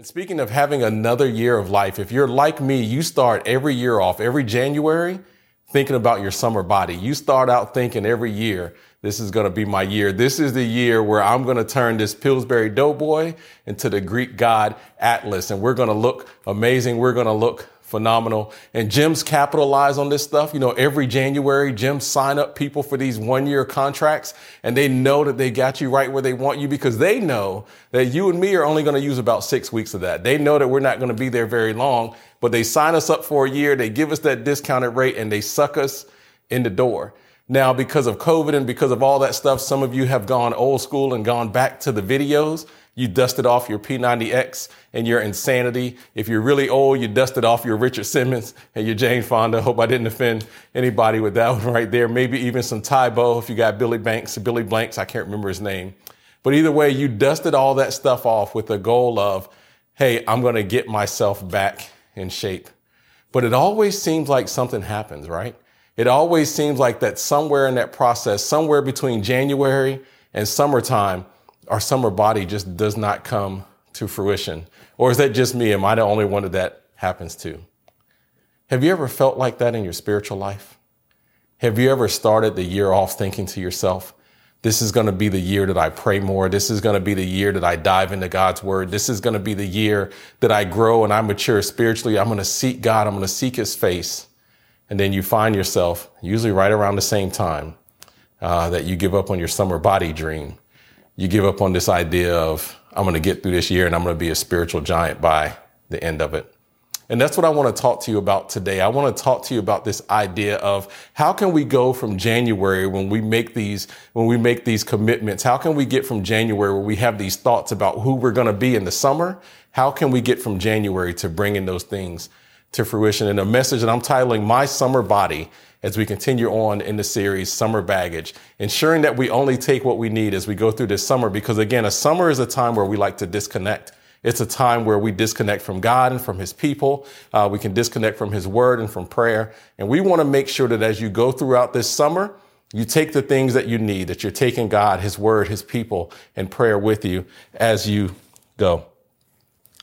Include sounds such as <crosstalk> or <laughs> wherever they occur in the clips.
And speaking of having another year of life, if you're like me, you start every year off, every January, thinking about your summer body. You start out thinking every year, this is going to be my year. This is the year where I'm going to turn this Pillsbury Doughboy into the Greek god Atlas. And we're going to look amazing. We're going to look phenomenal. And gyms capitalize on this stuff. You know, every January, gyms sign up people for these one year contracts and they know that they got you right where they want you because they know that you and me are only going to use about six weeks of that. They know that we're not going to be there very long, but they sign us up for a year. They give us that discounted rate and they suck us in the door. Now, because of COVID and because of all that stuff, some of you have gone old school and gone back to the videos. You dusted off your P90X and your insanity. If you're really old, you dusted off your Richard Simmons and your Jane Fonda. Hope I didn't offend anybody with that <laughs> one right there. Maybe even some Tae Bo if you got Billy Banks, Billy Blanks. I can't remember his name. But either way, you dusted all that stuff off with the goal of, hey, I'm going to get myself back in shape. But it always seems like something happens, right? It always seems like that somewhere in that process, somewhere between January and summertime, our summer body just does not come to fruition. Or is that just me? Am I the only one that that happens to? Have you ever felt like that in your spiritual life? Have you ever started the year off thinking to yourself, this is going to be the year that I pray more. This is going to be the year that I dive into God's word. This is going to be the year that I grow and I mature spiritually. I'm going to seek God. I'm going to seek his face. And then you find yourself, usually right around the same time, uh, that you give up on your summer body dream. You give up on this idea of, I'm going to get through this year and I'm going to be a spiritual giant by the end of it. And that's what I want to talk to you about today. I want to talk to you about this idea of how can we go from January when we make these, when we make these commitments? How can we get from January where we have these thoughts about who we're going to be in the summer? How can we get from January to bringing those things to fruition And a message that I'm titling My Summer Body as we continue on in the series Summer Baggage, ensuring that we only take what we need as we go through this summer. Because again, a summer is a time where we like to disconnect. It's a time where we disconnect from God and from his people. Uh, we can disconnect from his word and from prayer. And we want to make sure that as you go throughout this summer, you take the things that you need, that you're taking God, his word, his people and prayer with you as you go.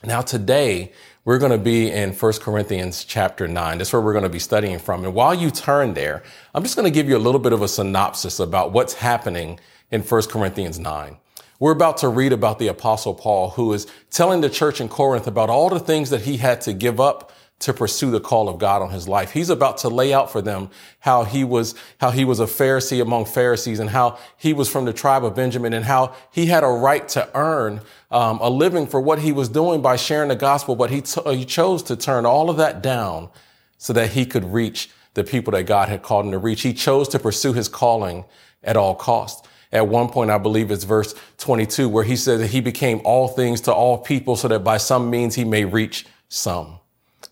Now today, we're going to be in 1 Corinthians chapter 9. That's where we're going to be studying from. And while you turn there, I'm just going to give you a little bit of a synopsis about what's happening in 1 Corinthians 9. We're about to read about the apostle Paul, who is telling the church in Corinth about all the things that he had to give up to pursue the call of God on his life. He's about to lay out for them how he was, how he was a Pharisee among Pharisees and how he was from the tribe of Benjamin and how he had a right to earn um, a living for what he was doing by sharing the gospel. But he, t- he chose to turn all of that down so that he could reach the people that God had called him to reach. He chose to pursue his calling at all costs. At one point, I believe it's verse 22, where he says that he became all things to all people so that by some means he may reach some.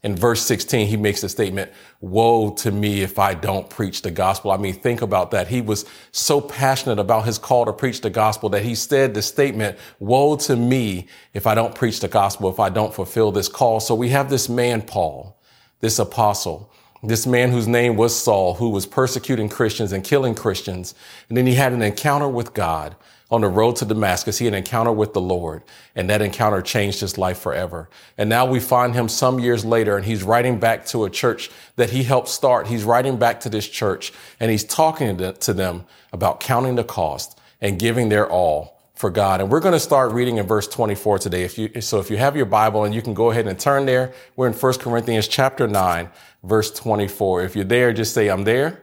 In verse 16, he makes the statement, woe to me if I don't preach the gospel. I mean, think about that. He was so passionate about his call to preach the gospel that he said the statement, woe to me if I don't preach the gospel, if I don't fulfill this call. So we have this man, Paul, this apostle, this man whose name was Saul, who was persecuting Christians and killing Christians. And then he had an encounter with God on the road to Damascus, he had an encounter with the Lord, and that encounter changed his life forever. And now we find him some years later, and he's writing back to a church that he helped start. He's writing back to this church, and he's talking to them about counting the cost and giving their all for God. And we're going to start reading in verse 24 today. If you, so if you have your Bible and you can go ahead and turn there, we're in 1 Corinthians chapter 9, verse 24. If you're there, just say, I'm there.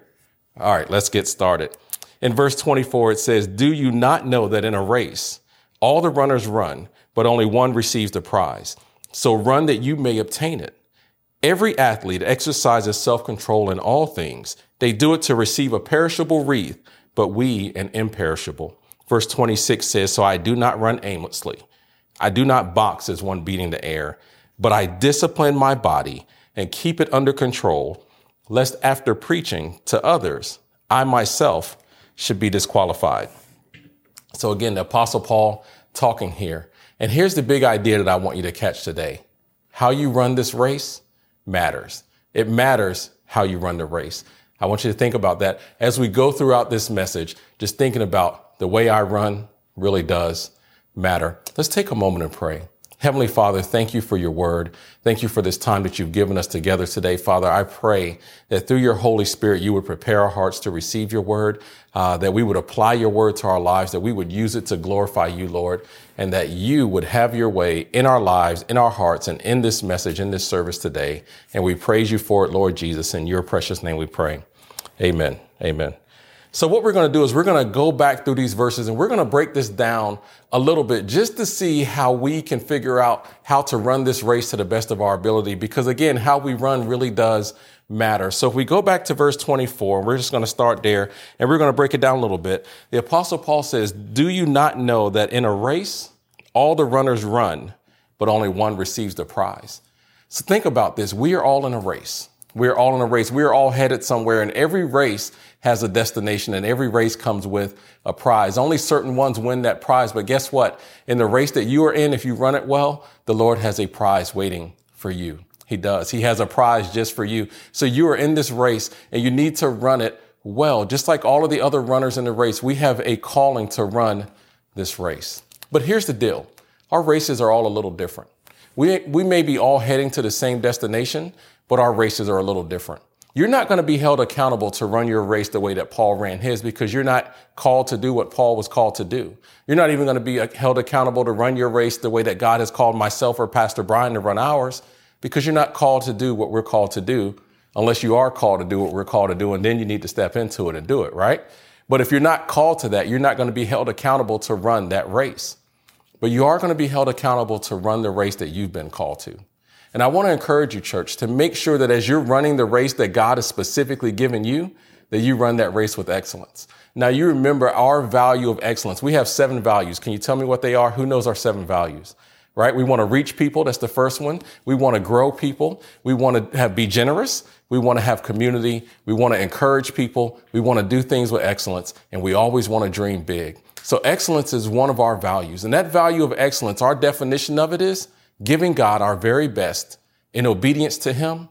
All right, let's get started. In verse 24, it says, Do you not know that in a race, all the runners run, but only one receives the prize? So run that you may obtain it. Every athlete exercises self-control in all things. They do it to receive a perishable wreath, but we an imperishable. Verse 26 says, So I do not run aimlessly. I do not box as one beating the air, but I discipline my body and keep it under control, lest after preaching to others, I myself should be disqualified. So again, the apostle Paul talking here. And here's the big idea that I want you to catch today. How you run this race matters. It matters how you run the race. I want you to think about that as we go throughout this message, just thinking about the way I run really does matter. Let's take a moment and pray. Heavenly Father, thank you for your word. Thank you for this time that you've given us together today. Father, I pray that through your Holy Spirit, you would prepare our hearts to receive your word, uh, that we would apply your word to our lives, that we would use it to glorify you, Lord, and that you would have your way in our lives, in our hearts, and in this message, in this service today. And we praise you for it, Lord Jesus. In your precious name we pray. Amen. Amen. So what we're going to do is we're going to go back through these verses and we're going to break this down a little bit just to see how we can figure out how to run this race to the best of our ability. Because again, how we run really does matter. So if we go back to verse 24, we're just going to start there and we're going to break it down a little bit. The apostle Paul says, do you not know that in a race, all the runners run, but only one receives the prize? So think about this. We are all in a race. We're all in a race. We're all headed somewhere and every race has a destination and every race comes with a prize. Only certain ones win that prize. But guess what? In the race that you are in, if you run it well, the Lord has a prize waiting for you. He does. He has a prize just for you. So you are in this race and you need to run it well. Just like all of the other runners in the race, we have a calling to run this race. But here's the deal. Our races are all a little different. We, we may be all heading to the same destination, but our races are a little different. You're not going to be held accountable to run your race the way that Paul ran his because you're not called to do what Paul was called to do. You're not even going to be uh, held accountable to run your race the way that God has called myself or Pastor Brian to run ours because you're not called to do what we're called to do unless you are called to do what we're called to do. And then you need to step into it and do it, right? But if you're not called to that, you're not going to be held accountable to run that race. But you are going to be held accountable to run the race that you've been called to. And I want to encourage you, church, to make sure that as you're running the race that God has specifically given you, that you run that race with excellence. Now you remember our value of excellence. We have seven values. Can you tell me what they are? Who knows our seven values? Right? We want to reach people. That's the first one. We want to grow people. We want to have, be generous. We want to have community. We want to encourage people. We want to do things with excellence. And we always want to dream big. So excellence is one of our values. And that value of excellence, our definition of it is giving God our very best in obedience to Him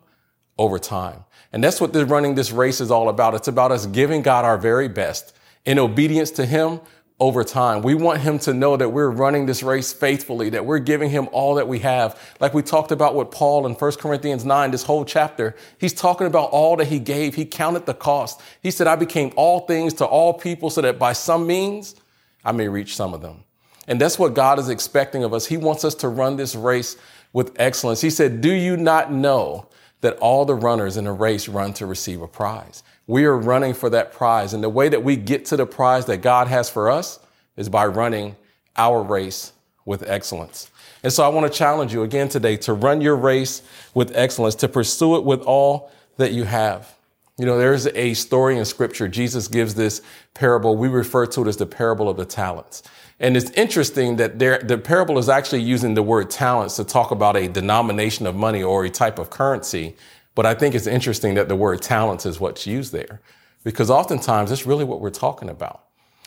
over time. And that's what the running this race is all about. It's about us giving God our very best in obedience to Him over time. We want Him to know that we're running this race faithfully, that we're giving Him all that we have. Like we talked about with Paul in 1 Corinthians 9, this whole chapter, he's talking about all that He gave. He counted the cost. He said, I became all things to all people so that by some means I may reach some of them. And that's what God is expecting of us. He wants us to run this race with excellence. He said, Do you not know that all the runners in a race run to receive a prize? We are running for that prize. And the way that we get to the prize that God has for us is by running our race with excellence. And so I want to challenge you again today to run your race with excellence, to pursue it with all that you have. You know, there's a story in scripture. Jesus gives this parable. We refer to it as the parable of the talents. And it's interesting that the parable is actually using the word talents to talk about a denomination of money or a type of currency. But I think it's interesting that the word talents is what's used there because oftentimes that's really what we're talking about.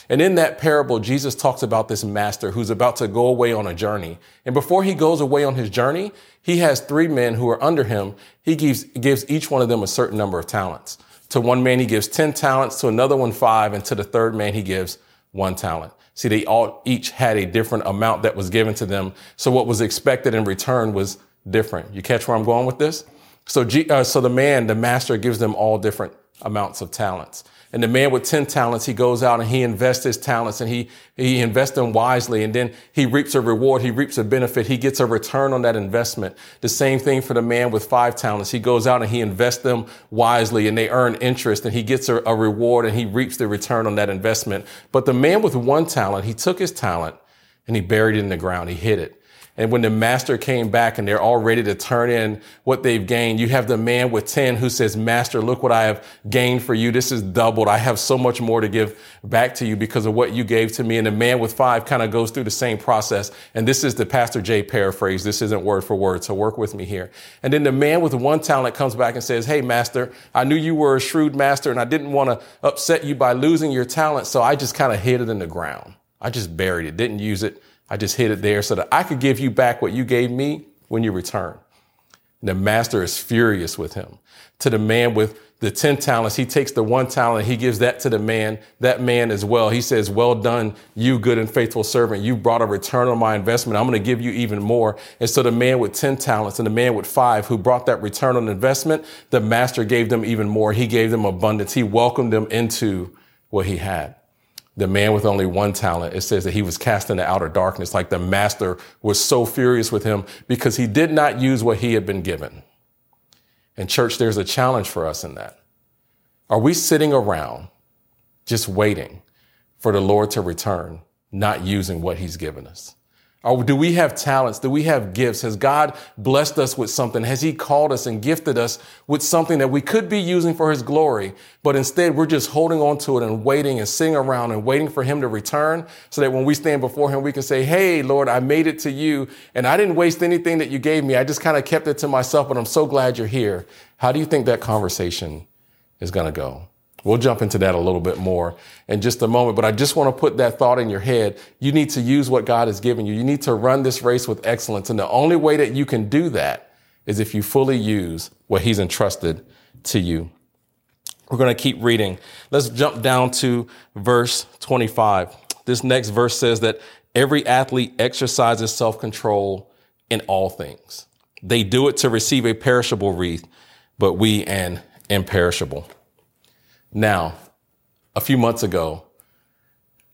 And in that parable, Jesus talks about this master who's about to go away on a journey. And before he goes away on his journey, he has three men who are under him. He gives, gives each one of them a certain number of talents. To one man, he gives 10 talents, to another one, five, and to the third man, he gives one talent. See, they all each had a different amount that was given to them. So what was expected in return was different. You catch where I'm going with this? So, uh, so the man, the master gives them all different amounts of talents. And the man with 10 talents, he goes out and he invests his talents and he, he invests them wisely. And then he reaps a reward. He reaps a benefit. He gets a return on that investment. The same thing for the man with five talents. He goes out and he invests them wisely and they earn interest and he gets a, a reward and he reaps the return on that investment. But the man with one talent, he took his talent and he buried it in the ground. He hid it. And when the master came back and they're all ready to turn in what they've gained, you have the man with 10 who says, Master, look what I have gained for you. This is doubled. I have so much more to give back to you because of what you gave to me. And the man with five kind of goes through the same process. And this is the Pastor Jay paraphrase. This isn't word for word. So work with me here. And then the man with one talent comes back and says, Hey, master, I knew you were a shrewd master and I didn't want to upset you by losing your talent. So I just kind of hid it in the ground. I just buried it, didn't use it I just hid it there so that I could give you back what you gave me when you return. the master is furious with him. To the man with the 10 talents, he takes the one talent, he gives that to the man, that man as well. He says, well done, you good and faithful servant. You brought a return on my investment. I'm going to give you even more. And so the man with 10 talents and the man with five who brought that return on investment, the master gave them even more. He gave them abundance. He welcomed them into what he had. The man with only one talent, it says that he was cast into outer darkness, like the master was so furious with him because he did not use what he had been given. And church, there's a challenge for us in that. Are we sitting around just waiting for the Lord to return, not using what he's given us? Or do we have talents? Do we have gifts? Has God blessed us with something? Has he called us and gifted us with something that we could be using for his glory? But instead we're just holding on to it and waiting and sitting around and waiting for him to return so that when we stand before him, we can say, Hey, Lord, I made it to you and I didn't waste anything that you gave me. I just kind of kept it to myself, but I'm so glad you're here. How do you think that conversation is going to go? We'll jump into that a little bit more in just a moment, but I just want to put that thought in your head. You need to use what God has given you. You need to run this race with excellence. And the only way that you can do that is if you fully use what he's entrusted to you. We're going to keep reading. Let's jump down to verse 25. This next verse says that every athlete exercises self-control in all things. They do it to receive a perishable wreath, but we an imperishable. Now, a few months ago,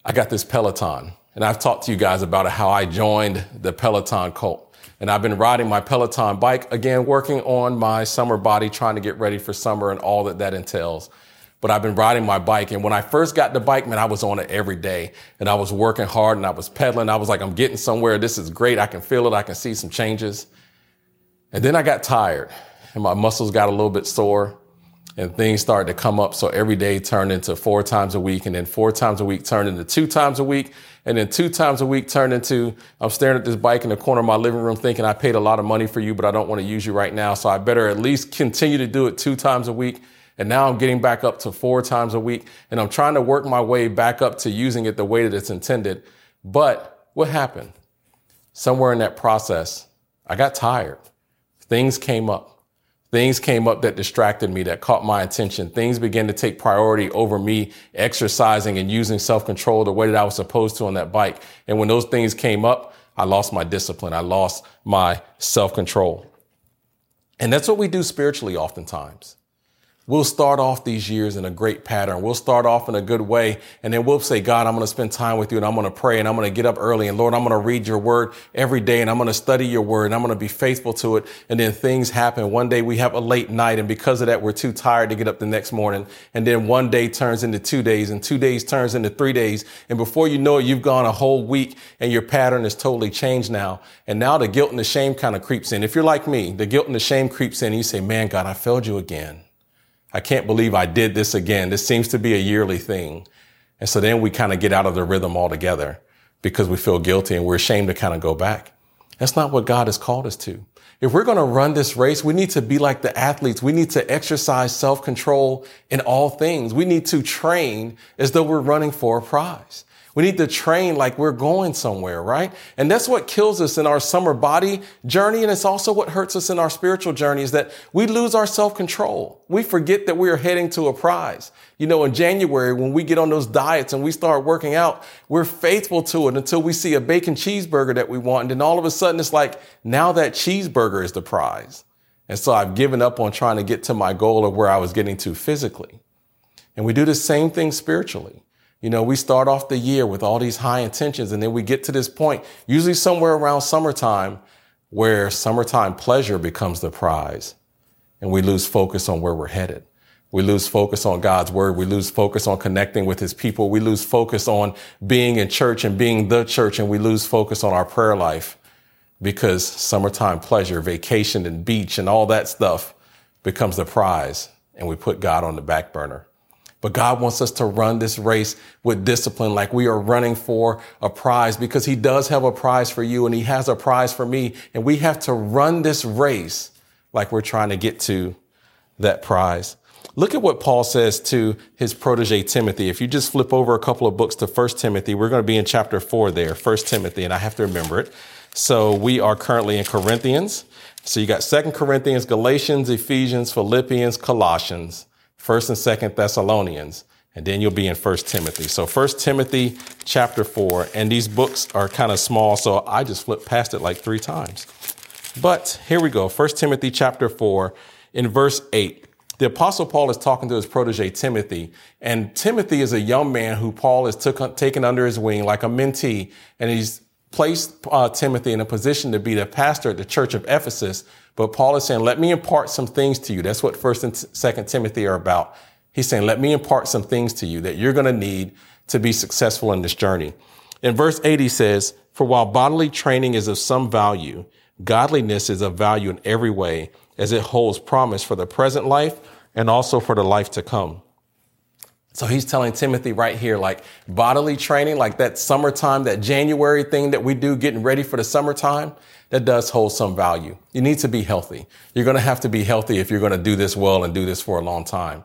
I got this Peloton and I've talked to you guys about how I joined the Peloton cult. And I've been riding my Peloton bike again, working on my summer body, trying to get ready for summer and all that that entails. But I've been riding my bike. And when I first got the bike, man, I was on it every day and I was working hard and I was pedaling. I was like, I'm getting somewhere. This is great. I can feel it. I can see some changes. And then I got tired and my muscles got a little bit sore and things started to come up. So every day turned into four times a week and then four times a week turned into two times a week. And then two times a week turned into, I'm staring at this bike in the corner of my living room thinking I paid a lot of money for you, but I don't want to use you right now. So I better at least continue to do it two times a week. And now I'm getting back up to four times a week and I'm trying to work my way back up to using it the way that it's intended. But what happened? Somewhere in that process, I got tired. Things came up. Things came up that distracted me, that caught my attention. Things began to take priority over me exercising and using self-control the way that I was supposed to on that bike. And when those things came up, I lost my discipline. I lost my self-control. And that's what we do spiritually oftentimes. We'll start off these years in a great pattern. We'll start off in a good way. And then we'll say, God, I'm going to spend time with you and I'm going to pray and I'm going to get up early. And Lord, I'm going to read your word every day and I'm going to study your word and I'm going to be faithful to it. And then things happen. One day we have a late night. And because of that, we're too tired to get up the next morning. And then one day turns into two days and two days turns into three days. And before you know it, you've gone a whole week and your pattern is totally changed now. And now the guilt and the shame kind of creeps in. If you're like me, the guilt and the shame creeps in and you say, man, God, I failed you again. I can't believe I did this again. This seems to be a yearly thing. And so then we kind of get out of the rhythm altogether because we feel guilty and we're ashamed to kind of go back. That's not what God has called us to. If we're going to run this race, we need to be like the athletes. We need to exercise self-control in all things. We need to train as though we're running for a prize. We need to train like we're going somewhere, right? And that's what kills us in our summer body journey. And it's also what hurts us in our spiritual journey is that we lose our self-control. We forget that we are heading to a prize. You know, in January, when we get on those diets and we start working out, we're faithful to it until we see a bacon cheeseburger that we want. And then all of a sudden it's like, now that cheeseburger is the prize. And so I've given up on trying to get to my goal of where I was getting to physically. And we do the same thing spiritually. You know, we start off the year with all these high intentions and then we get to this point, usually somewhere around summertime, where summertime pleasure becomes the prize and we lose focus on where we're headed. We lose focus on God's word. We lose focus on connecting with his people. We lose focus on being in church and being the church and we lose focus on our prayer life because summertime pleasure, vacation and beach and all that stuff becomes the prize and we put God on the back burner. But God wants us to run this race with discipline like we are running for a prize because he does have a prize for you and he has a prize for me. And we have to run this race like we're trying to get to that prize. Look at what Paul says to his protege Timothy. If you just flip over a couple of books to First Timothy, we're going to be in chapter four there, First Timothy, and I have to remember it. So we are currently in Corinthians. So you got Second Corinthians, Galatians, Ephesians, Philippians, Colossians. 1st and 2nd Thessalonians, and then you'll be in First Timothy. So First Timothy chapter 4, and these books are kind of small, so I just flipped past it like three times. But here we go. First Timothy chapter 4 in verse 8. The apostle Paul is talking to his protege Timothy, and Timothy is a young man who Paul has took, taken under his wing like a mentee, and he's placed uh, Timothy in a position to be the pastor at the church of Ephesus. But Paul is saying, let me impart some things to you. That's what first and second Timothy are about. He's saying, let me impart some things to you that you're going to need to be successful in this journey. In verse 8, he says, for while bodily training is of some value, godliness is of value in every way as it holds promise for the present life and also for the life to come. So he's telling Timothy right here, like bodily training, like that summertime, that January thing that we do getting ready for the summertime, that does hold some value. You need to be healthy. You're going to have to be healthy if you're going to do this well and do this for a long time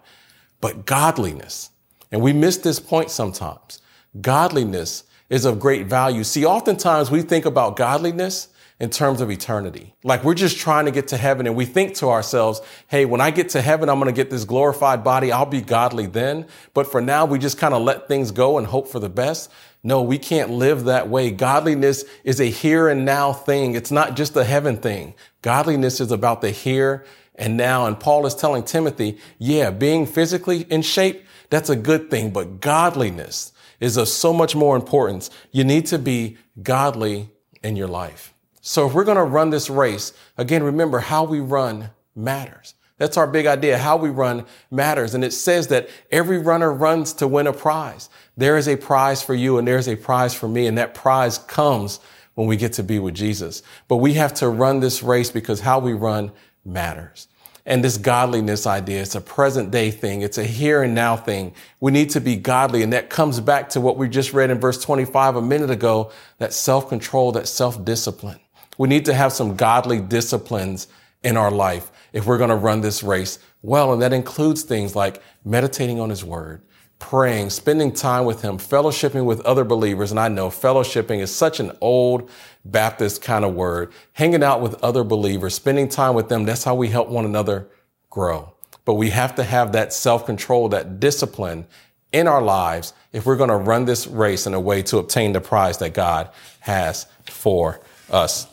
but godliness. And we miss this point sometimes. Godliness is of great value. See, oftentimes we think about godliness in terms of eternity. Like we're just trying to get to heaven and we think to ourselves, hey, when I get to heaven, I'm going to get this glorified body. I'll be godly then. But for now, we just kind of let things go and hope for the best. No, we can't live that way. Godliness is a here and now thing. It's not just a heaven thing. Godliness is about the here and now. And Paul is telling Timothy, yeah, being physically in shape, that's a good thing, but godliness is of so much more importance. You need to be godly in your life. So if we're going to run this race, again, remember how we run matters. That's our big idea. How we run matters. And it says that every runner runs to win a prize. There is a prize for you and there's a prize for me. And that prize comes when we get to be with Jesus. But we have to run this race because how we run matters. And this godliness idea, it's a present day thing. It's a here and now thing. We need to be godly. And that comes back to what we just read in verse 25 a minute ago, that self control, that self discipline. We need to have some godly disciplines in our life if we're going to run this race well. And that includes things like meditating on his word, praying, spending time with him, fellowshipping with other believers. And I know fellowshipping is such an old Baptist kind of word. Hanging out with other believers, spending time with them. That's how we help one another grow. But we have to have that self control, that discipline in our lives if we're going to run this race in a way to obtain the prize that God has for us.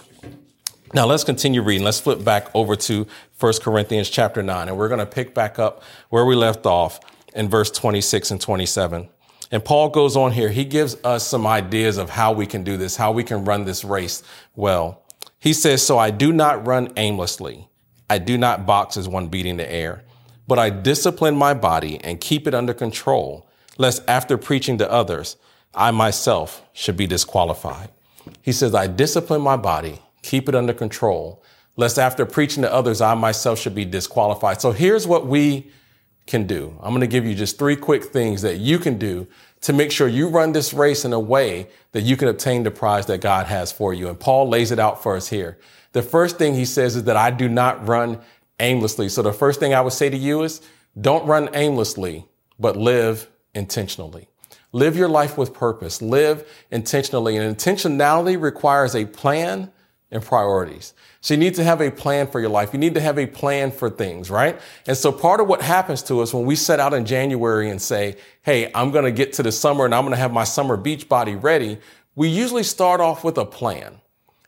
Now let's continue reading. Let's flip back over to 1 Corinthians chapter 9 and we're going to pick back up where we left off in verse 26 and 27. And Paul goes on here. He gives us some ideas of how we can do this, how we can run this race well. He says, So I do not run aimlessly. I do not box as one beating the air, but I discipline my body and keep it under control, lest after preaching to others, I myself should be disqualified. He says, I discipline my body, keep it under control, lest after preaching to others, I myself should be disqualified. So here's what we can do. I'm going to give you just three quick things that you can do to make sure you run this race in a way that you can obtain the prize that God has for you. And Paul lays it out for us here. The first thing he says is that I do not run aimlessly. So the first thing I would say to you is don't run aimlessly, but live intentionally. Live your life with purpose. Live intentionally. And intentionality requires a plan and priorities. So you need to have a plan for your life. You need to have a plan for things, right? And so part of what happens to us when we set out in January and say, Hey, I'm going to get to the summer and I'm going to have my summer beach body ready. We usually start off with a plan.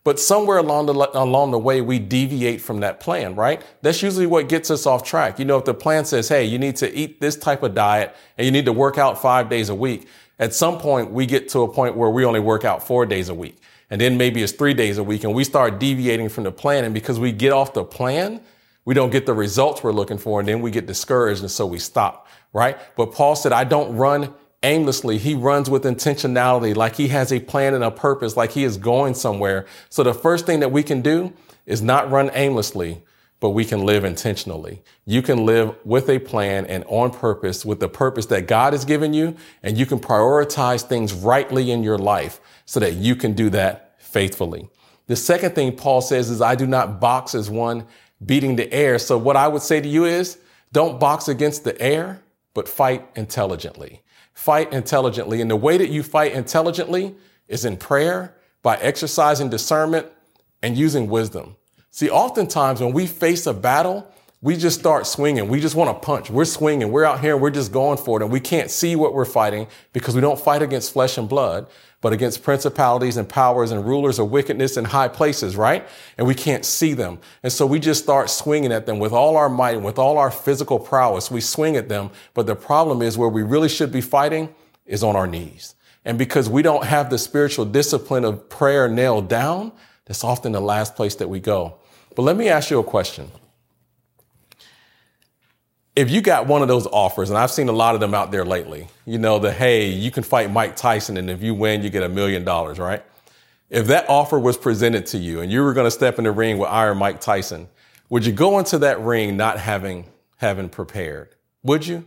But somewhere along the, along the way, we deviate from that plan, right? That's usually what gets us off track. You know, if the plan says, Hey, you need to eat this type of diet and you need to work out five days a week. At some point, we get to a point where we only work out four days a week and then maybe it's three days a week and we start deviating from the plan. And because we get off the plan, we don't get the results we're looking for. And then we get discouraged. And so we stop, right? But Paul said, I don't run aimlessly. He runs with intentionality, like he has a plan and a purpose, like he is going somewhere. So the first thing that we can do is not run aimlessly, but we can live intentionally. You can live with a plan and on purpose with the purpose that God has given you, and you can prioritize things rightly in your life so that you can do that faithfully. The second thing Paul says is, I do not box as one beating the air. So what I would say to you is, don't box against the air, but fight intelligently. Fight intelligently. And the way that you fight intelligently is in prayer, by exercising discernment and using wisdom. See, oftentimes when we face a battle, we just start swinging. We just want to punch. We're swinging. We're out here. And we're just going for it. And we can't see what we're fighting because we don't fight against flesh and blood, but against principalities and powers and rulers of wickedness in high places, right? And we can't see them. And so we just start swinging at them with all our might and with all our physical prowess. We swing at them. But the problem is where we really should be fighting is on our knees. And because we don't have the spiritual discipline of prayer nailed down, that's often the last place that we go. But let me ask you a question if you got one of those offers, and I've seen a lot of them out there lately, you know, the hey, you can fight Mike Tyson, and if you win, you get a million dollars, right? If that offer was presented to you and you were going to step in the ring with Iron Mike Tyson, would you go into that ring not having having prepared? Would you?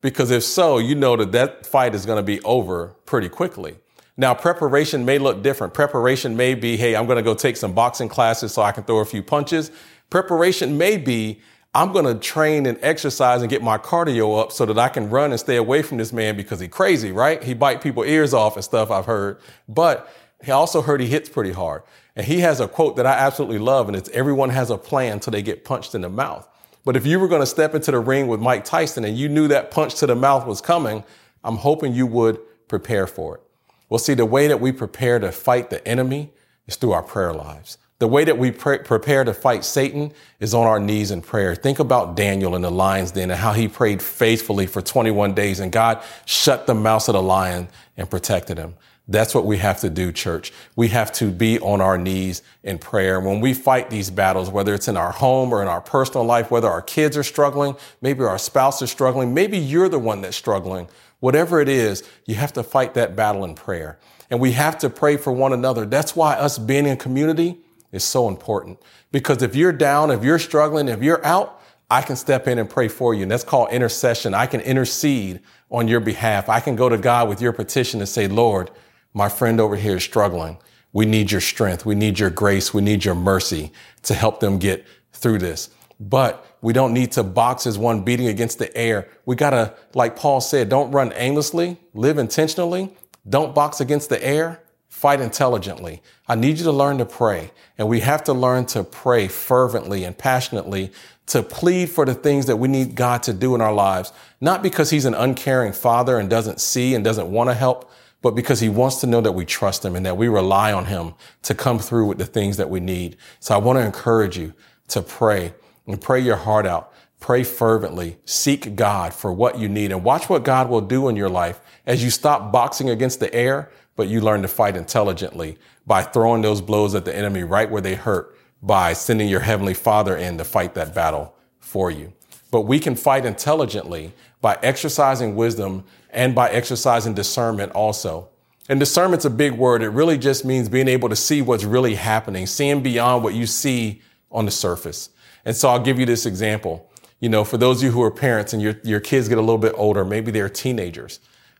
Because if so, you know that that fight is going to be over pretty quickly. Now, preparation may look different. Preparation may be, hey, I'm going to go take some boxing classes so I can throw a few punches. Preparation may be, I'm going to train and exercise and get my cardio up so that I can run and stay away from this man because he's crazy, right? He bite people ears off and stuff I've heard. But he also heard he hits pretty hard. And he has a quote that I absolutely love and it's everyone has a plan until they get punched in the mouth. But if you were going to step into the ring with Mike Tyson and you knew that punch to the mouth was coming, I'm hoping you would prepare for it. Well, see, the way that we prepare to fight the enemy is through our prayer lives. The way that we pre- prepare to fight Satan is on our knees in prayer. Think about Daniel in the lion's den and how he prayed faithfully for 21 days and God shut the mouth of the lion and protected him. That's what we have to do, church. We have to be on our knees in prayer. When we fight these battles, whether it's in our home or in our personal life, whether our kids are struggling, maybe our spouse is struggling, maybe you're the one that's struggling. Whatever it is, you have to fight that battle in prayer. And we have to pray for one another. That's why us being in community, is so important because if you're down, if you're struggling, if you're out, I can step in and pray for you. And that's called intercession. I can intercede on your behalf. I can go to God with your petition and say, Lord, my friend over here is struggling. We need your strength. We need your grace. We need your mercy to help them get through this. But we don't need to box as one beating against the air. We gotta, like Paul said, don't run aimlessly, live intentionally, don't box against the air, fight intelligently. I need you to learn to pray. And we have to learn to pray fervently and passionately to plead for the things that we need God to do in our lives. Not because he's an uncaring father and doesn't see and doesn't want to help, but because he wants to know that we trust him and that we rely on him to come through with the things that we need. So I want to encourage you to pray and pray your heart out. Pray fervently. Seek God for what you need and watch what God will do in your life as you stop boxing against the air but you learn to fight intelligently by throwing those blows at the enemy right where they hurt by sending your heavenly father in to fight that battle for you. But we can fight intelligently by exercising wisdom and by exercising discernment also. And discernment's a big word. It really just means being able to see what's really happening, seeing beyond what you see on the surface. And so I'll give you this example. You know, for those of you who are parents and your, your kids get a little bit older, maybe they're teenagers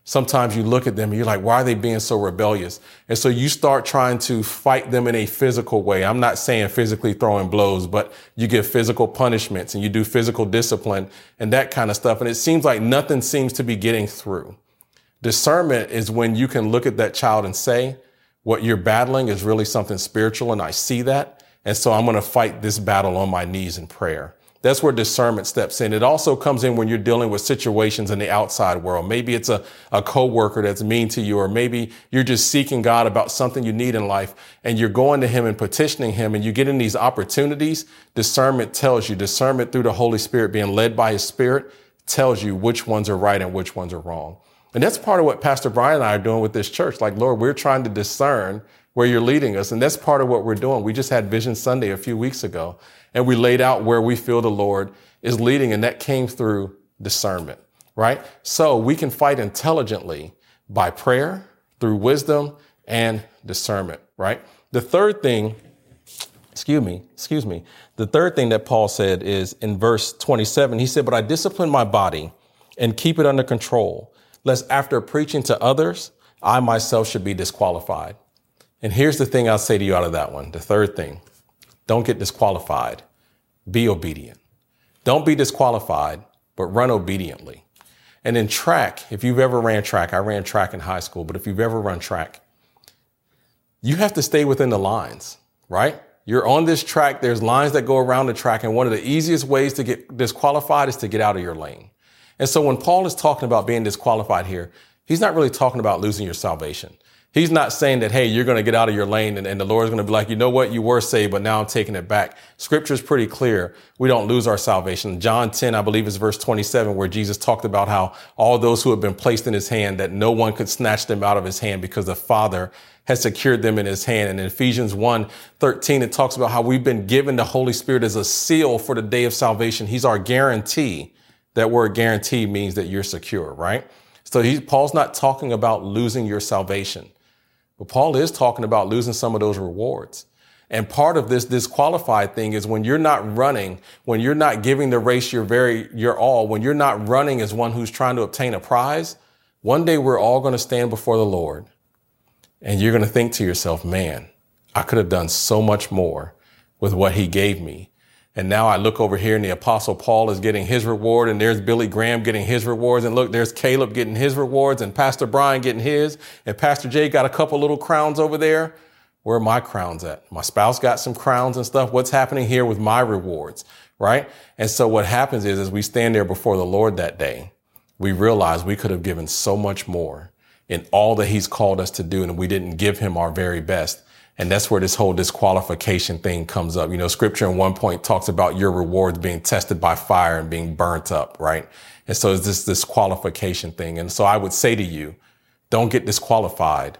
sometimes you look at them and you're like, why are they being so rebellious? And so you start trying to fight them in a physical way. I'm not saying physically throwing blows, but you give physical punishments and you do physical discipline and that kind of stuff. And it seems like nothing seems to be getting through. Discernment is when you can look at that child and say, what you're battling is really something spiritual and I see that. And so I'm going to fight this battle on my knees in prayer. That's where discernment steps in. It also comes in when you're dealing with situations in the outside world. Maybe it's a, a coworker that's mean to you, or maybe you're just seeking God about something you need in life and you're going to him and petitioning him and you get in these opportunities. Discernment tells you, discernment through the Holy Spirit being led by his spirit tells you which ones are right and which ones are wrong. And that's part of what Pastor Brian and I are doing with this church. Like, Lord, we're trying to discern where you're leading us. And that's part of what we're doing. We just had Vision Sunday a few weeks ago and we laid out where we feel the Lord is leading. And that came through discernment, right? So we can fight intelligently by prayer, through wisdom and discernment, right? The third thing, excuse me, excuse me. The third thing that Paul said is in verse 27, he said, but I discipline my body and keep it under control, lest after preaching to others, I myself should be disqualified. And here's the thing I'll say to you out of that one. The third thing don't get disqualified. Be obedient. Don't be disqualified, but run obediently. And in track, if you've ever ran track, I ran track in high school, but if you've ever run track, you have to stay within the lines, right? You're on this track. There's lines that go around the track. And one of the easiest ways to get disqualified is to get out of your lane. And so when Paul is talking about being disqualified here, he's not really talking about losing your salvation. He's not saying that, hey, you're going to get out of your lane and, and the Lord's going to be like, you know what? You were saved, but now I'm taking it back. Scripture is pretty clear. We don't lose our salvation. John 10, I believe is verse 27, where Jesus talked about how all those who have been placed in his hand, that no one could snatch them out of his hand because the Father has secured them in his hand. And in Ephesians 1, 13, it talks about how we've been given the Holy Spirit as a seal for the day of salvation. He's our guarantee. That word guarantee means that you're secure, right? So he, Paul's not talking about losing your salvation. But Paul is talking about losing some of those rewards. And part of this disqualified thing is when you're not running, when you're not giving the race your very, your all, when you're not running as one who's trying to obtain a prize, one day we're all going to stand before the Lord and you're going to think to yourself, man, I could have done so much more with what he gave me. And now I look over here and the apostle Paul is getting his reward and there's Billy Graham getting his rewards. And look, there's Caleb getting his rewards and Pastor Brian getting his and Pastor Jay got a couple little crowns over there. Where are my crowns at? My spouse got some crowns and stuff. What's happening here with my rewards? Right. And so what happens is, as we stand there before the Lord that day, we realize we could have given so much more in all that he's called us to do. And we didn't give him our very best. And that's where this whole disqualification thing comes up. You know, scripture in one point talks about your rewards being tested by fire and being burnt up, right? And so it's this disqualification thing. And so I would say to you, don't get disqualified,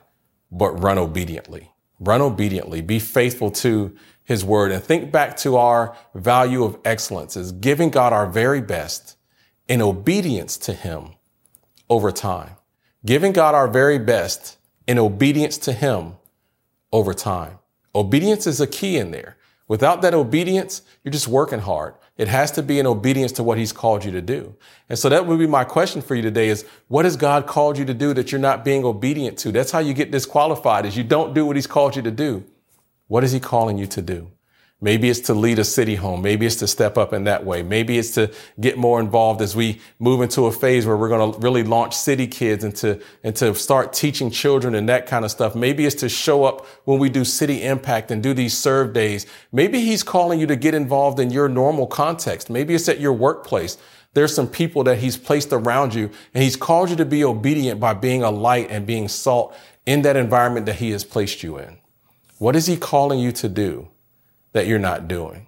but run obediently. Run obediently. Be faithful to his word and think back to our value of excellence is giving God our very best in obedience to him over time. Giving God our very best in obedience to him over time. Obedience is a key in there. Without that obedience, you're just working hard. It has to be in obedience to what he's called you to do. And so that would be my question for you today is what has God called you to do that you're not being obedient to? That's how you get disqualified is you don't do what he's called you to do. What is he calling you to do? Maybe it's to lead a city home. Maybe it's to step up in that way. Maybe it's to get more involved as we move into a phase where we're going to really launch city kids and to, and to start teaching children and that kind of stuff. Maybe it's to show up when we do city impact and do these serve days. Maybe he's calling you to get involved in your normal context. Maybe it's at your workplace. There's some people that he's placed around you and he's called you to be obedient by being a light and being salt in that environment that he has placed you in. What is he calling you to do? That you're not doing.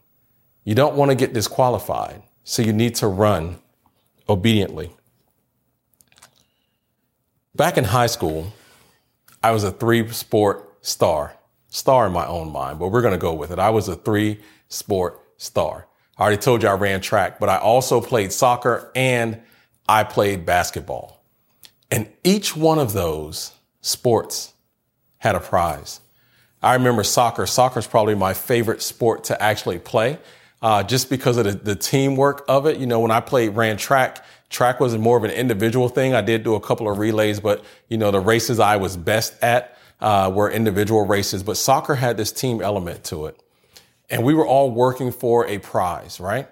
You don't want to get disqualified, so you need to run obediently. Back in high school, I was a three sport star, star in my own mind, but we're going to go with it. I was a three sport star. I already told you I ran track, but I also played soccer and I played basketball. And each one of those sports had a prize. I remember soccer. Soccer is probably my favorite sport to actually play, uh, just because of the, the, teamwork of it. You know, when I played, ran track, track was more of an individual thing. I did do a couple of relays, but you know, the races I was best at uh, were individual races. But soccer had this team element to it, and we were all working for a prize, right?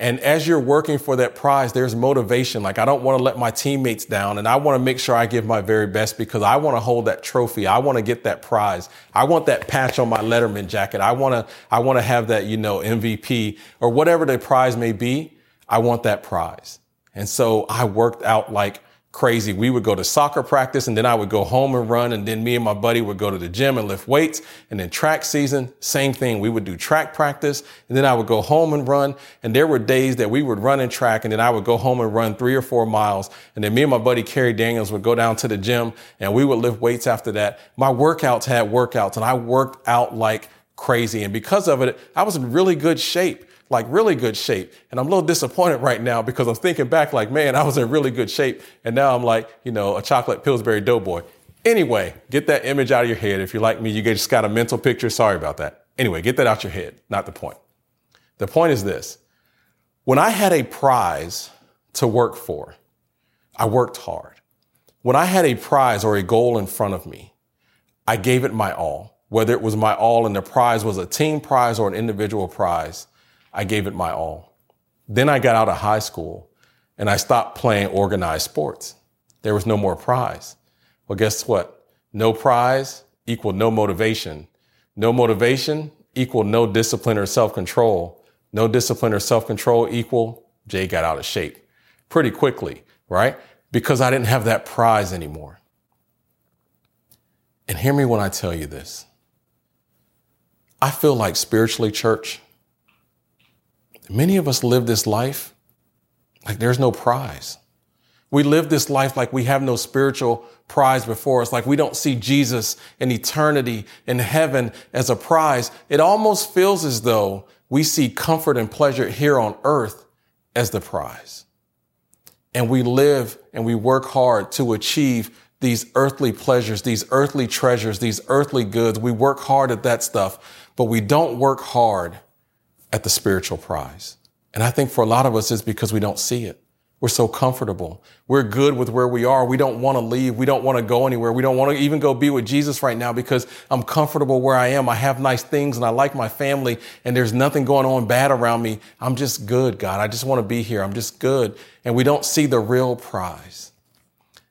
And as you're working for that prize, there's motivation. Like, I don't want to let my teammates down and I want to make sure I give my very best because I want to hold that trophy. I want to get that prize. I want that patch on my Letterman jacket. I want to, I want to have that, you know, MVP or whatever the prize may be. I want that prize. And so I worked out like crazy. We would go to soccer practice and then I would go home and run. And then me and my buddy would go to the gym and lift weights. And then track season, same thing. We would do track practice and then I would go home and run. And there were days that we would run in track and then I would go home and run three or four miles. And then me and my buddy Kerry Daniels would go down to the gym and we would lift weights after that. My workouts had workouts and I worked out like crazy. And because of it, I was in really good shape like really good shape. And I'm a little disappointed right now because I'm thinking back like, man, I was in really good shape. And now I'm like, you know, a chocolate Pillsbury doughboy. Anyway, get that image out of your head. If you're like me, you just got a mental picture. Sorry about that. Anyway, get that out of your head. Not the point. The point is this. When I had a prize to work for, I worked hard. When I had a prize or a goal in front of me, I gave it my all. Whether it was my all and the prize was a team prize or an individual prize, I gave it my all. Then I got out of high school and I stopped playing organized sports. There was no more prize. Well, guess what? No prize equal no motivation. No motivation equal no discipline or self control. No discipline or self control equal Jay got out of shape pretty quickly, right? Because I didn't have that prize anymore. And hear me when I tell you this. I feel like spiritually, church, many of us live this life like there's no prize. We live this life like we have no spiritual prize before us, like we don't see Jesus and eternity in heaven as a prize. It almost feels as though we see comfort and pleasure here on earth as the prize. And we live and we work hard to achieve these earthly pleasures, these earthly treasures, these earthly goods. We work hard at that stuff, but we don't work hard at the spiritual prize. And I think for a lot of us, it's because we don't see it. We're so comfortable. We're good with where we are. We don't want to leave. We don't want to go anywhere. We don't want to even go be with Jesus right now because I'm comfortable where I am. I have nice things and I like my family and there's nothing going on bad around me. I'm just good, God. I just want to be here. I'm just good. And we don't see the real prize.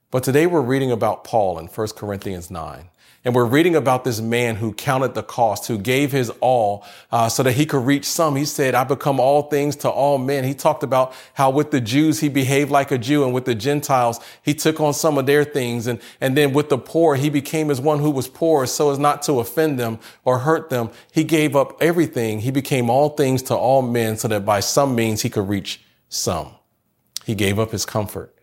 But today we're reading about Paul in 1 Corinthians 9. And we're reading about this man who counted the cost, who gave his all uh, so that he could reach some. He said, I become all things to all men. He talked about how with the Jews, he behaved like a Jew and with the Gentiles, he took on some of their things. And, and then with the poor, he became as one who was poor so as not to offend them or hurt them. He gave up everything. He became all things to all men so that by some means he could reach some. He gave up his comfort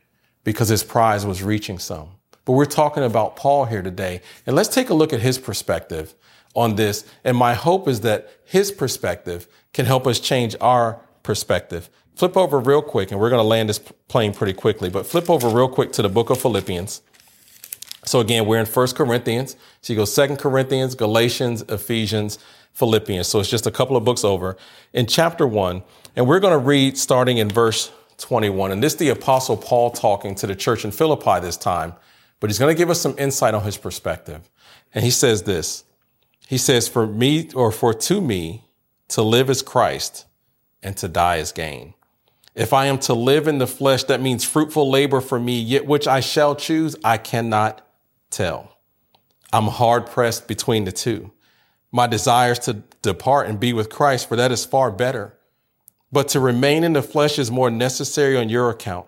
because his prize was reaching some. But we're talking about Paul here today. And let's take a look at his perspective on this. And my hope is that his perspective can help us change our perspective. Flip over real quick, and we're going to land this plane pretty quickly, but flip over real quick to the book of Philippians. So again, we're in First Corinthians. So you go Second Corinthians, Galatians, Ephesians, Philippians. So it's just a couple of books over in chapter one. And we're going to read starting in verse 21. And this is the apostle Paul talking to the church in Philippi this time but he's going to give us some insight on his perspective. And he says this. He says, for me or for to me to live is Christ and to die is gain. If I am to live in the flesh, that means fruitful labor for me, yet which I shall choose, I cannot tell. I'm hard pressed between the two. My desires to depart and be with Christ, for that is far better. But to remain in the flesh is more necessary on your account.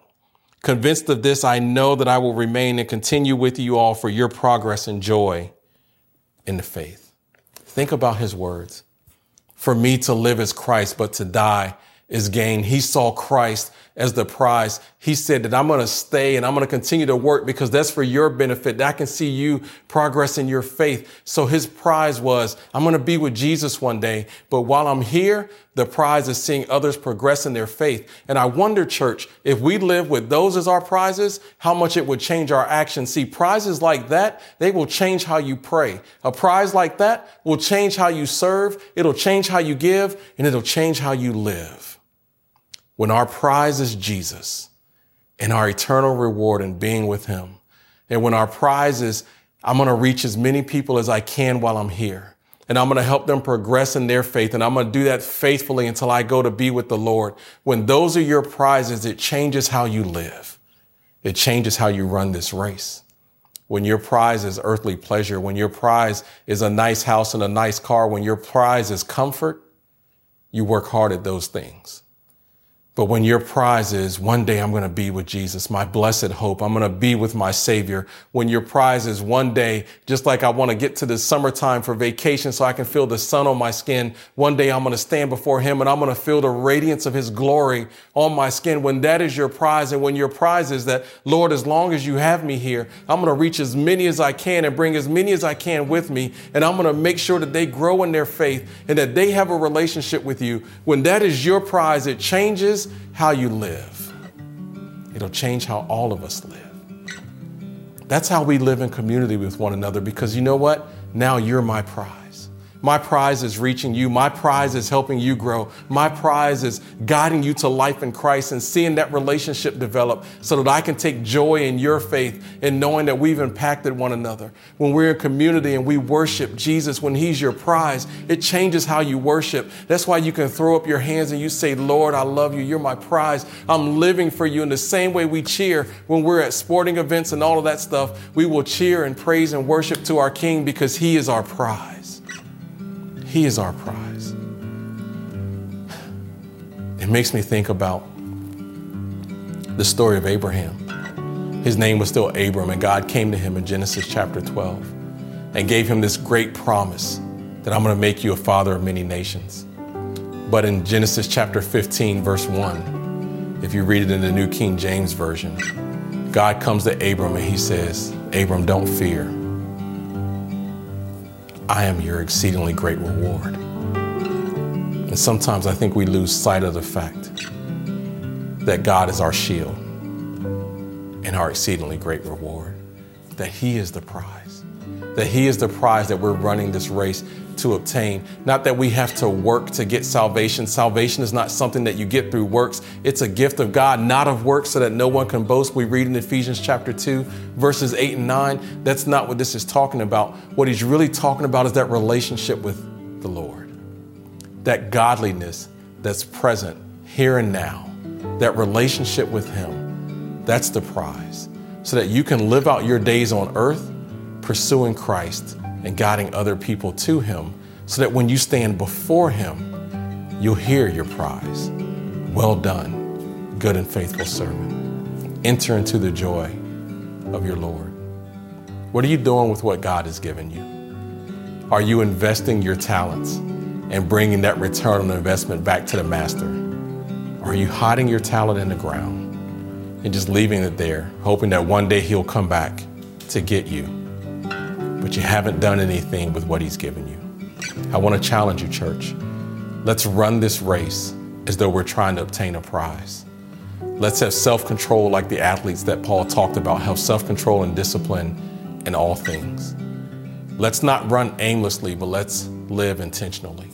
Convinced of this, I know that I will remain and continue with you all for your progress and joy in the faith. Think about his words. For me to live as Christ, but to die is gain. He saw Christ as the prize. He said that I'm going to stay and I'm going to continue to work because that's for your benefit. That I can see you progress in your faith. So his prize was, I'm going to be with Jesus one day. But while I'm here, the prize is seeing others progress in their faith. And I wonder, church, if we live with those as our prizes, how much it would change our actions. See, prizes like that, they will change how you pray. A prize like that will change how you serve. It'll change how you give and it'll change how you live when our prize is Jesus and our eternal reward in being with him. And when our prize is, I'm going to reach as many people as I can while I'm here. And I'm going to help them progress in their faith. And I'm going to do that faithfully until I go to be with the Lord. When those are your prizes, it changes how you live. It changes how you run this race. When your prize is earthly pleasure, when your prize is a nice house and a nice car, when your prize is comfort, you work hard at those things. But when your prize is one day I'm going to be with Jesus, my blessed hope, I'm going to be with my savior. When your prize is one day, just like I want to get to the summertime for vacation so I can feel the sun on my skin. One day I'm going to stand before him and I'm going to feel the radiance of his glory on my skin. When that is your prize and when your prize is that, Lord, as long as you have me here, I'm going to reach as many as I can and bring as many as I can with me. And I'm going to make sure that they grow in their faith and that they have a relationship with you. When that is your prize, it changes how you live. It'll change how all of us live. That's how we live in community with one another because you know what? Now you're my prize. My prize is reaching you. My prize is helping you grow. My prize is guiding you to life in Christ and seeing that relationship develop so that I can take joy in your faith and knowing that we've impacted one another. When we're in community and we worship Jesus, when He's your prize, it changes how you worship. That's why you can throw up your hands and you say, Lord, I love you. You're my prize. I'm living for you. In the same way we cheer when we're at sporting events and all of that stuff, we will cheer and praise and worship to our King because He is our prize. He is our prize. It makes me think about the story of Abraham. His name was still Abram, and God came to him in Genesis chapter 12 and gave him this great promise that I'm going to make you a father of many nations. But in Genesis chapter 15, verse 1, if you read it in the New King James Version, God comes to Abram and he says, Abram, don't fear. I am your exceedingly great reward. And sometimes I think we lose sight of the fact that God is our shield and our exceedingly great reward, that He is the prize, that He is the prize that we're running this race to obtain. Not that we have to work to get salvation. Salvation is not something that you get through works. It's a gift of God, not of works, so that no one can boast. We read in Ephesians chapter 2, verses 8 and 9. That's not what this is talking about. What he's really talking about is that relationship with the Lord, that godliness that's present here and now, that relationship with Him. That's the prize. So that you can live out your days on earth pursuing Christ and guiding other people to Him so that when you stand before Him, you'll hear your prize. Well done, good and faithful servant. Enter into the joy of your Lord. What are you doing with what God has given you? Are you investing your talents and bringing that return on investment back to the Master? Or are you hiding your talent in the ground and just leaving it there, hoping that one day He'll come back to get you? But you haven't done anything with what He's given you. I want to challenge you, church. Let's run this race as though we're trying to obtain a prize. Let's have self control like the athletes that Paul talked about, have self control and discipline in all things. Let's not run aimlessly, but let's live intentionally.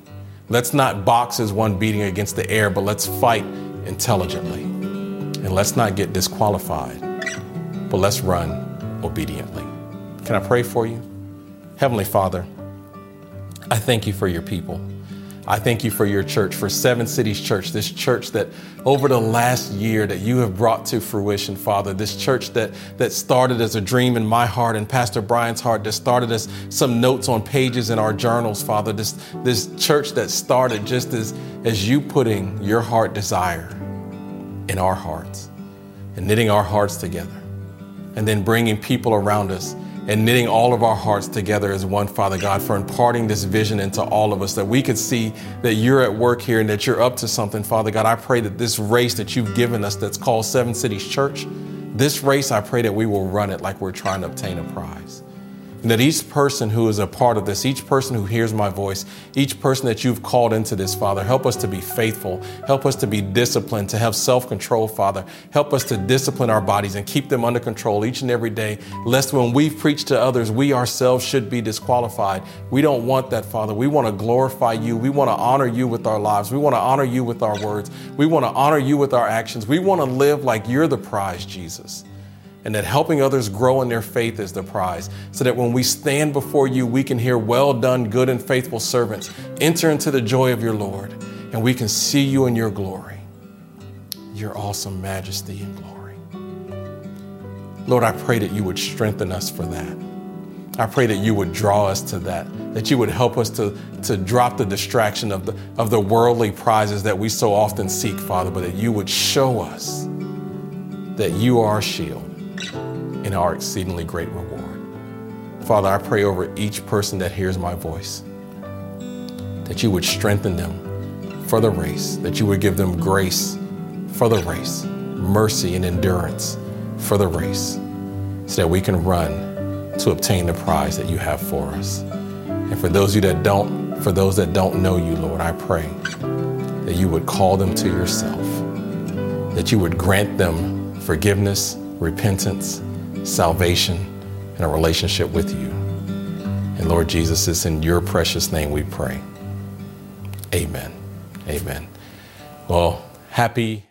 Let's not box as one beating against the air, but let's fight intelligently. And let's not get disqualified, but let's run obediently. Can I pray for you? Heavenly Father, I thank you for your people. I thank you for your church, for Seven Cities Church, this church that over the last year that you have brought to fruition, Father, this church that, that started as a dream in my heart and Pastor Brian's heart, that started as some notes on pages in our journals, Father, this, this church that started just as, as you putting your heart desire in our hearts and knitting our hearts together and then bringing people around us and knitting all of our hearts together as one, Father God, for imparting this vision into all of us that we could see that you're at work here and that you're up to something, Father God. I pray that this race that you've given us that's called Seven Cities Church, this race, I pray that we will run it like we're trying to obtain a prize. That each person who is a part of this, each person who hears my voice, each person that you've called into this, Father, help us to be faithful. Help us to be disciplined, to have self control, Father. Help us to discipline our bodies and keep them under control each and every day, lest when we preach to others, we ourselves should be disqualified. We don't want that, Father. We want to glorify you. We want to honor you with our lives. We want to honor you with our words. We want to honor you with our actions. We want to live like you're the prize, Jesus and that helping others grow in their faith is the prize, so that when we stand before you, we can hear, Well done, good and faithful servants. Enter into the joy of your Lord, and we can see you in your glory, your awesome majesty and glory. Lord, I pray that you would strengthen us for that. I pray that you would draw us to that, that you would help us to, to drop the distraction of the, of the worldly prizes that we so often seek, Father, but that you would show us that you are our shield in our exceedingly great reward. Father, I pray over each person that hears my voice that you would strengthen them for the race, that you would give them grace for the race, mercy and endurance for the race, so that we can run to obtain the prize that you have for us. And for those of you that don't, for those that don't know you, Lord, I pray that you would call them to yourself, that you would grant them forgiveness, repentance, salvation, and a relationship with you. And Lord Jesus, it's in your precious name we pray. Amen. Amen. Well, happy